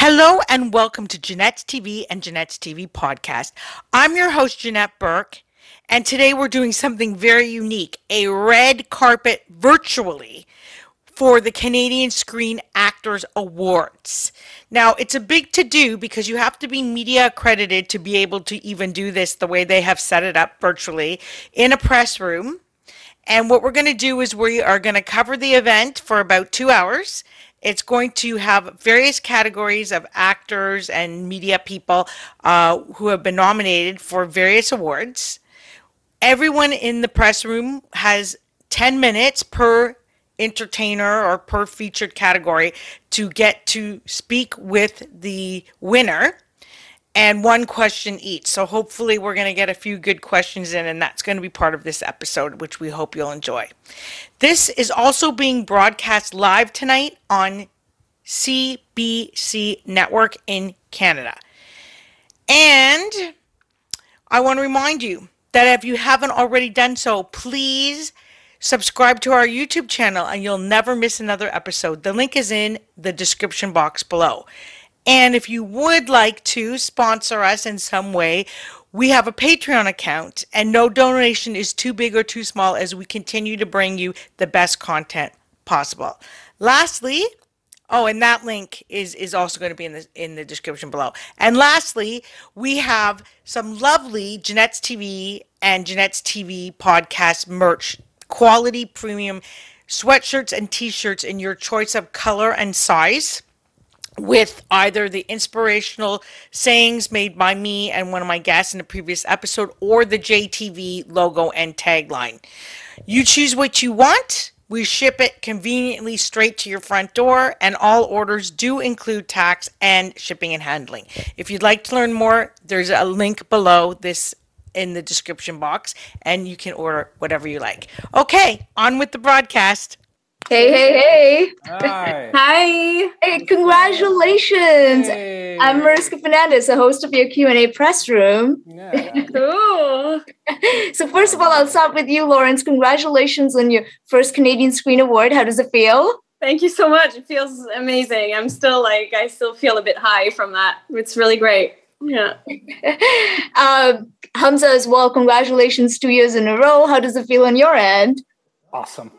Hello and welcome to Janette's TV and Janette's TV podcast. I'm your host, Janette Burke, and today we're doing something very unique a red carpet virtually for the Canadian Screen Actors Awards. Now, it's a big to do because you have to be media accredited to be able to even do this the way they have set it up virtually in a press room. And what we're going to do is we are going to cover the event for about two hours. It's going to have various categories of actors and media people uh, who have been nominated for various awards. Everyone in the press room has 10 minutes per entertainer or per featured category to get to speak with the winner and one question each. So hopefully we're going to get a few good questions in and that's going to be part of this episode which we hope you'll enjoy. This is also being broadcast live tonight on CBC network in Canada. And I want to remind you that if you haven't already done so, please subscribe to our YouTube channel and you'll never miss another episode. The link is in the description box below. And if you would like to sponsor us in some way, we have a Patreon account, and no donation is too big or too small as we continue to bring you the best content possible. Lastly, oh, and that link is is also going to be in the in the description below. And lastly, we have some lovely Janette's TV and Janette's TV podcast merch quality premium sweatshirts and t-shirts in your choice of color and size with either the inspirational sayings made by me and one of my guests in the previous episode or the JTV logo and tagline. You choose what you want. We ship it conveniently straight to your front door, and all orders do include tax and shipping and handling. If you'd like to learn more, there's a link below this in the description box and you can order whatever you like. Okay, on with the broadcast. Hey, hey, hey. Hi. Hi. Hey, congratulations. Hey. I'm Mariska Fernandez, the host of your Q&A press room. Yeah. Cool. so first of all, I'll start with you, Laurence. Congratulations on your first Canadian Screen Award. How does it feel? Thank you so much. It feels amazing. I'm still like, I still feel a bit high from that. It's really great. Yeah. um, Hamza as well, congratulations two years in a row. How does it feel on your end? Awesome.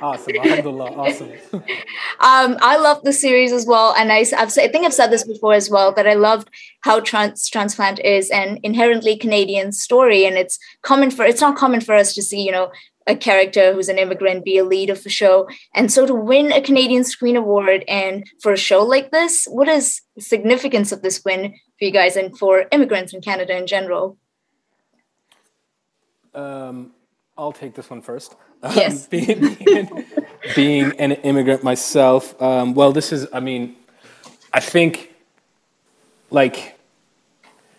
Awesome. Alhamdulillah. Awesome. Um, I love the series as well, and I, I've, I think I've said this before as well that I loved how trans transplant is an inherently Canadian story, and it's common for it's not common for us to see you know a character who's an immigrant be a lead of a show, and so to win a Canadian Screen Award and for a show like this, what is the significance of this win for you guys and for immigrants in Canada in general? Um, I'll take this one first. Um, Yes. being, being, being an immigrant myself, um, well, this is, I mean, I think, like,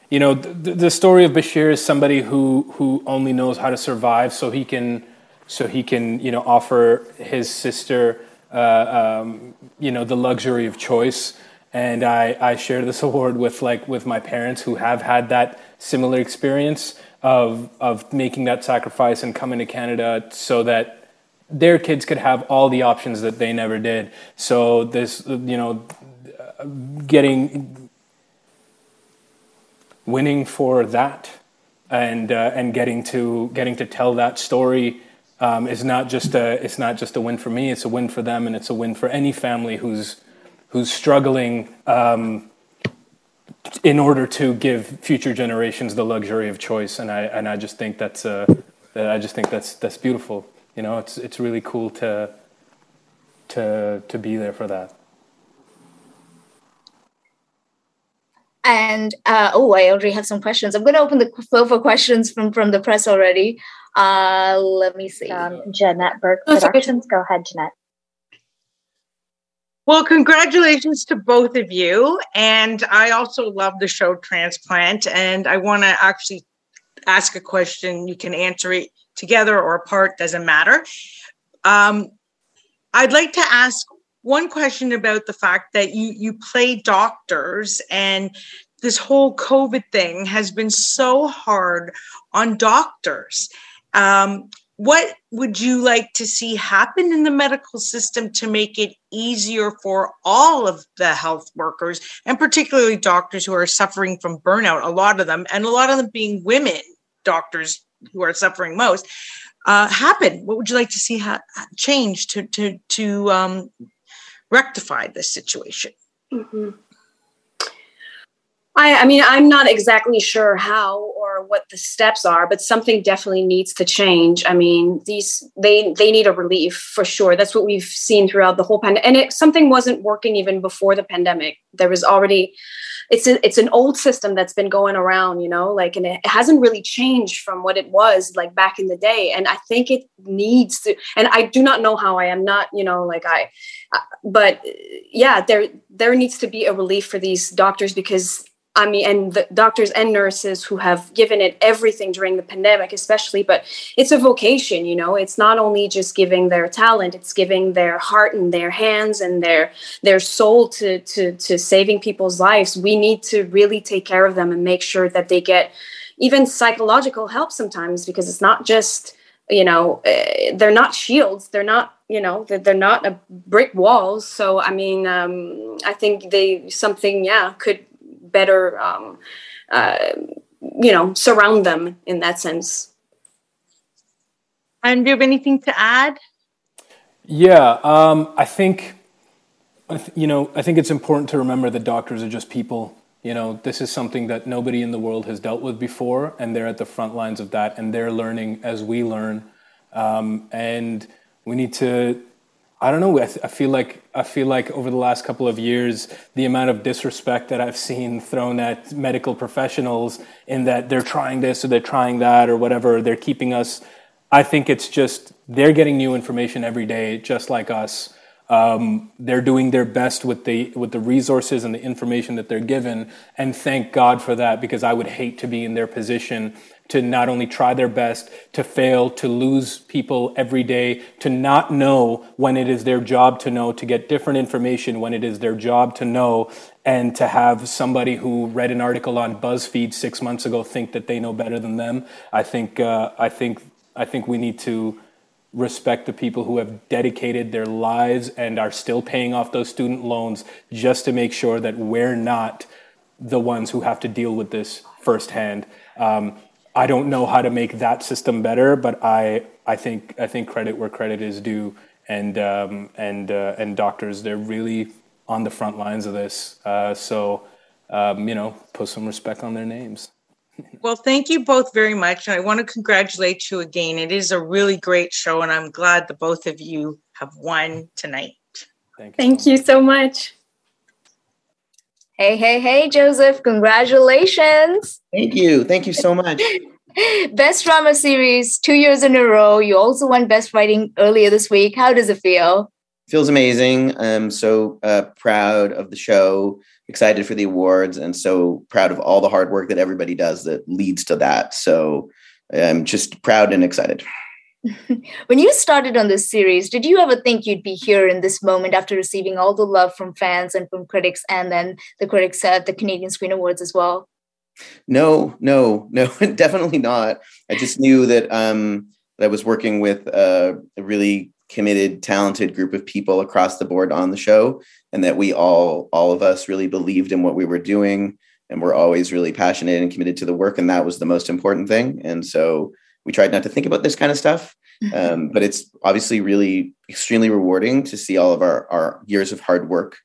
you know, the, the story of Bashir is somebody who, who only knows how to survive so he can, so he can, you know, offer his sister, uh, um, you know, the luxury of choice. And I, I share this award with like with my parents who have had that similar experience of of making that sacrifice and coming to Canada so that their kids could have all the options that they never did. So this, you know, getting winning for that and uh, and getting to getting to tell that story um, is not just a it's not just a win for me. It's a win for them, and it's a win for any family who's who's struggling um, in order to give future generations the luxury of choice. And I and I just think that's uh, I just think that's that's beautiful. You know, it's it's really cool to to to be there for that. And uh, oh, I already have some questions. I'm going to open the floor for questions from from the press already. Uh, let me see. um, Janette Burke Oh. Productions. Go ahead, Janette. Well, congratulations to both of you. And I also love the show Transplant. And I want to actually ask a question. You can answer it together or apart, doesn't matter. Um, I'd like to ask one question about the fact that you, you play doctors and this whole COVID thing has been so hard on doctors. Um, what would you like to see happen in the medical system to make it easier for all of the health workers and particularly doctors who are suffering from burnout a lot of them and a lot of them being women doctors who are suffering most uh, happen what would you like to see ha- change to to to um, rectify this situation Mm-hmm. I, I mean, I'm not exactly sure how or what the steps are, but something definitely needs to change. I mean, these they they need a relief for sure. That's what we've seen throughout the whole pandemic, and it, something wasn't working even before the pandemic. There was already it's a, it's an old system that's been going around, you know, like, and it hasn't really changed from what it was like back in the day. And I think it needs to, and I do not know how I am not, you know, like I, but yeah, there, there needs to be a relief for these doctors because I mean, and the doctors and nurses who have given it everything during the pandemic, especially, but it's a vocation, you know, it's not only just giving their talent, it's giving their heart and their hands and their their soul to to to saving people's lives. We need to really take care of them and make sure that they get even psychological help sometimes because it's not just you know uh, they're not shields they're not you know they're, they're not a brick walls so i mean um, i think they something yeah could better um, uh, you know surround them in that sense. And do you have anything to add? Yeah um, i think you know i think it's important to remember that doctors are just people. You know this is something that nobody in the world has dealt with before and they're at the front lines of that and they're learning as we learn. Um, and we need to I don't know. I, th- I, feel like I feel like over the last couple of years, the amount of disrespect that I've seen thrown at medical professionals in that they're trying this or they're trying that or whatever, they're keeping us. I think it's just they're getting new information every day, just like us. Um, they're doing their best with the with the resources and the information that they're given, and thank God for that because I would hate to be in their position to not only try their best, to fail, to lose people every day, to not know when it is their job to know, to get different information when it is their job to know, and to have somebody who read an article on BuzzFeed six months ago think that they know better than them. I think uh, I think I think we need to respect the people who have dedicated their lives and are still paying off those student loans just to make sure that we're not the ones who have to deal with this firsthand. Um, I don't know how to make that system better, but I I think I think credit where credit is due, and um, and uh, and doctors they're really on the front lines of this. Uh, so um, you know, put some respect on their names. Well, thank you both very much, and I want to congratulate you again. It is a really great show, and I'm glad the both of you have won tonight. Thank you. Thank so you so much. Hey, hey, hey, Joseph, congratulations. Thank you. Thank you so much. Best drama series two years in a row. You also won Best Writing earlier this week. How does it feel? Feels amazing. I'm so uh, proud of the show, excited for the awards, and so proud of all the hard work that everybody does that leads to that. So I'm just proud and excited. when you started on this series, did you ever think you'd be here in this moment after receiving all the love from fans and from critics, and then the critics at the Canadian Screen Awards as well? No, no, no, definitely not. I just knew that um, that I was working with a, a really committed, talented group of people across the board on the show, and that we all, all of us, really believed in what we were doing, and we're always really passionate and committed to the work, and that was the most important thing. And so we tried not to think about this kind of stuff um, but it's obviously really extremely rewarding to see all of our, our years of hard work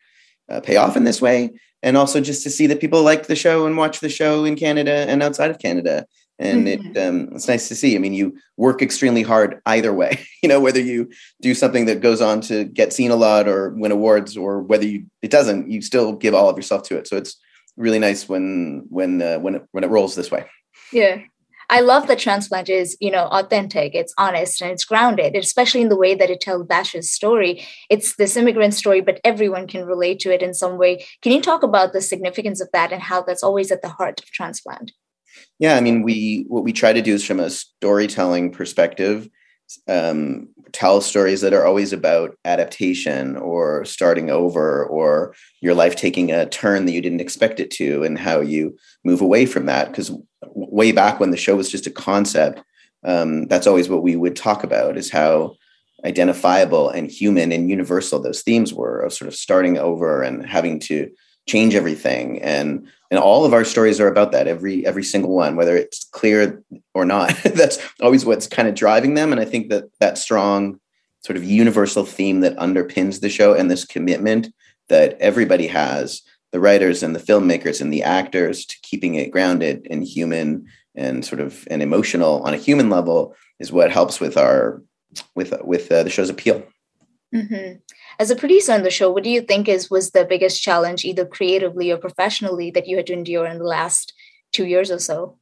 uh, pay off in this way and also just to see that people like the show and watch the show in canada and outside of canada and mm-hmm. it um, it's nice to see i mean you work extremely hard either way you know whether you do something that goes on to get seen a lot or win awards or whether you it doesn't you still give all of yourself to it so it's really nice when when uh, when it when it rolls this way yeah I love that transplant is, you know, authentic, it's honest, and it's grounded, especially in the way that it tells Bash's story. It's this immigrant story, but everyone can relate to it in some way. Can you talk about the significance of that and how that's always at the heart of transplant? Yeah, I mean, we what we try to do is from a storytelling perspective, um, tell stories that are always about adaptation or starting over or your life taking a turn that you didn't expect it to and how you move away from that. Because way back when the show was just a concept um, that's always what we would talk about is how identifiable and human and universal those themes were of sort of starting over and having to change everything. And and all of our stories are about that every every single one whether it's clear or not. That's always what's kind of driving them. And i think that that strong sort of universal theme that underpins the show and this commitment that everybody has the writers and the filmmakers and the actors to keeping it grounded and human and sort of and emotional on a human level is what helps with our with with uh, the show's appeal. Mm-hmm. As a producer on the show what do you think is was the biggest challenge either creatively or professionally that you had to endure in the last two years or so?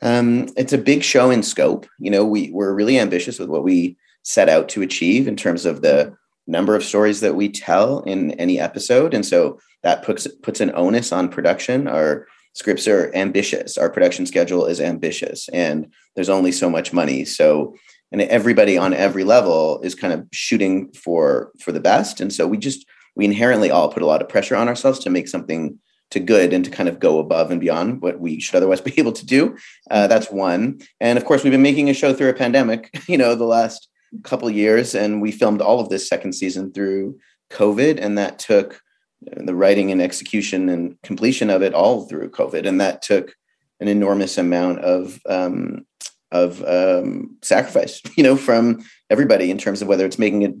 Um, it's a big show in scope. You know we we're really ambitious with what we set out to achieve in terms of the number of stories that we tell in any episode. And so that puts puts an onus on production. Our scripts are ambitious. Our production schedule is ambitious. And there's only so much money. So and everybody on every level is kind of shooting for for the best. And so we just we inherently all put a lot of pressure on ourselves to make something to good and to kind of go above and beyond what we should otherwise be able to do. Uh, that's one. And of course we've been making a show through a pandemic you know the last couple years and we filmed all of this second season through covid and that took the writing and execution and completion of it all through covid. And that took an enormous amount of um, of um, sacrifice, you know, from everybody in terms of whether it's making it,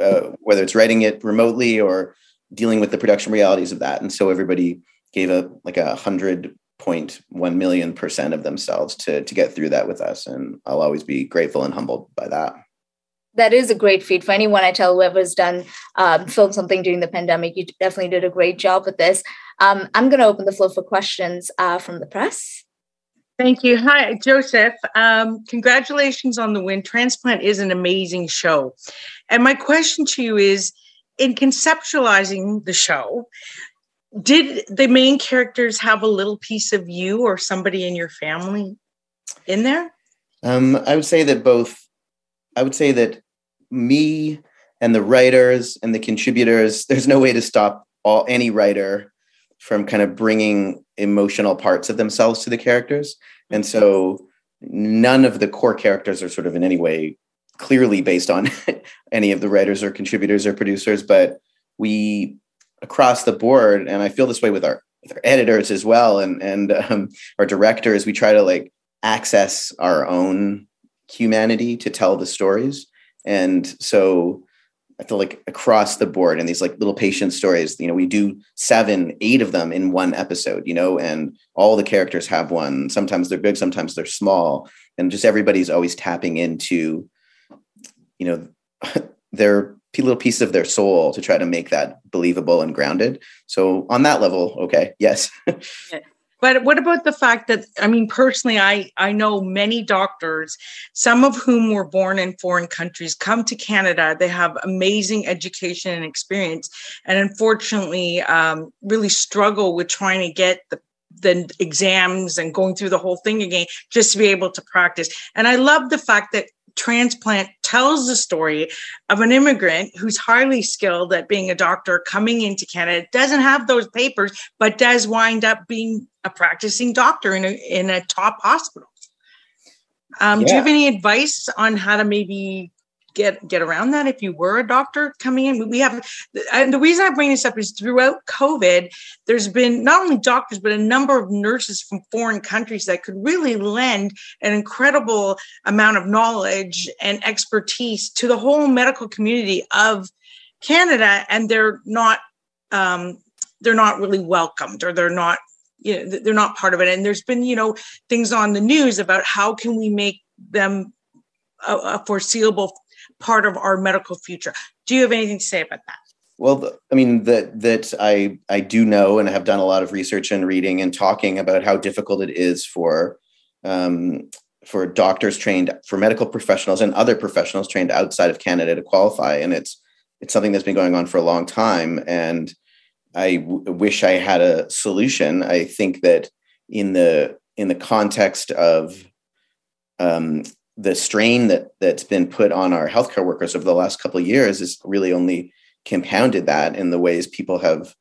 uh, whether it's writing it remotely or dealing with the production realities of that. And so everybody gave a like a hundred point one million percent of themselves to to get through that with us, and I'll always be grateful and humbled by that. That is a great feat for anyone. I tell whoever's done um, film something during the pandemic, you definitely did a great job with this. Um, I'm going to open the floor for questions uh, from the press. Thank you. Hi, Joseph. Um, congratulations on the win. Transplant is an amazing show. And my question to you is in conceptualizing the show, did the main characters have a little piece of you or somebody in your family in there? Um, I would say that both, I would say that me and the writers and the contributors, there's no way to stop all any writer from kind of bringing emotional parts of themselves to the characters. And so none of the core characters are sort of in any way clearly based on any of the writers or contributors or producers, but we across the board, and I feel this way with our with our editors as well, and and um, our directors, we try to like access our own humanity to tell the stories, and so I feel like across the board and these like little patient stories, you know, we do seven, eight of them in one episode, you know, and all the characters have one. Sometimes they're big, sometimes they're small. And just everybody's always tapping into, you know, their little piece of their soul to try to make that believable and grounded. So on that level, okay, yes. But what about the fact that I mean personally I I know many doctors some of whom were born in foreign countries come to Canada they have amazing education and experience and unfortunately um, really struggle with trying to get the the exams and going through the whole thing again just to be able to practice. And I love the fact that transplant tells the story of an immigrant who's highly skilled at being a doctor coming into Canada, doesn't have those papers, but does wind up being a practicing doctor in a, in a top hospital. Um, yeah. Do you have any advice on how to maybe get get around that if you were a doctor coming in. We have and the reason i bring this up is throughout covid there's been not only doctors but a number of nurses from foreign countries that could really lend an incredible amount of knowledge and expertise to the whole medical community of canada and they're not um, they're not really welcomed or they're not you know they're not part of it. And there's been you know things on the news about how can we make them a, a foreseeable part of our medical future. Do you have anything to say about that? Well, I mean that that I I do know and have done a lot of research and reading and talking about how difficult it is for um, for doctors trained for medical professionals and other professionals trained outside of Canada to qualify, and it's it's something that's been going on for a long time. And I w- wish I had a solution. I think that in the in the context of um, the strain that that's been put on our healthcare workers over the last couple of years has really only compounded that in the ways people have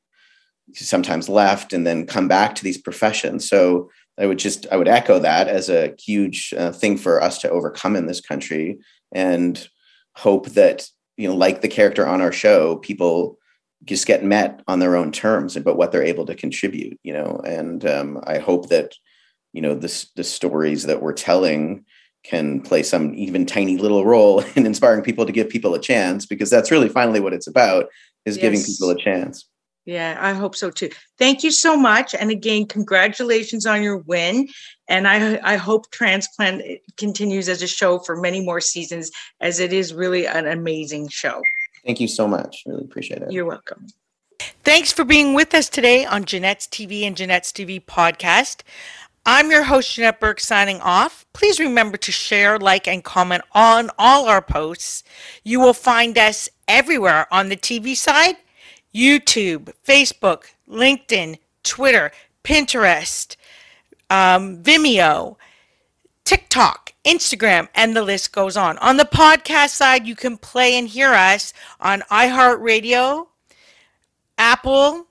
sometimes left and then come back to these professions. So I would just I would echo that as a huge uh, thing for us to overcome in this country, and hope that you know, like the character on our show, people just get met on their own terms about what they're able to contribute. You know, and um, I hope that you know this the stories that we're telling can play some even tiny little role in inspiring people to give people a chance because that's really finally what it's about is yes. giving people a chance. Yeah i hope so too. Thank you so much and again congratulations on your win and i i hope transplant eh, continues as a show for many more seasons as it is really an amazing show. Thank you so much. Really appreciate it. You're welcome. Thanks for being with us today on Janette's TV and Janette's TV podcast. I'm your host, Janette Burke, signing off. Please remember to share, like, and comment on all our posts. You will find us everywhere on the TV side YouTube, Facebook, LinkedIn, Twitter, Pinterest, um, Vimeo, TikTok, Instagram, and the list goes on. On the podcast side, you can play and hear us on iHeartRadio, Apple,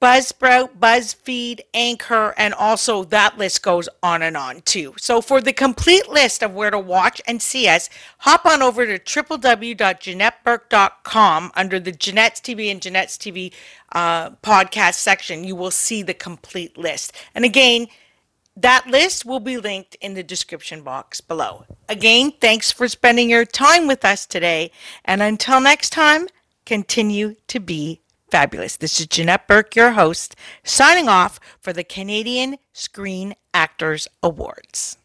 Buzzsprout, BuzzFeed, Anchor, and also that list goes on and on too. So for the complete list of where to watch and see us, hop on over to www.janetteburke.com under the Janette's TV and Janette's TV uh, podcast section. You will see the complete list. And again, that list will be linked in the description box below. Again, thanks for spending your time with us today. And until next time, continue to be fabulous. This is Janette Burke, your host, signing off for the Canadian Screen Actors Awards.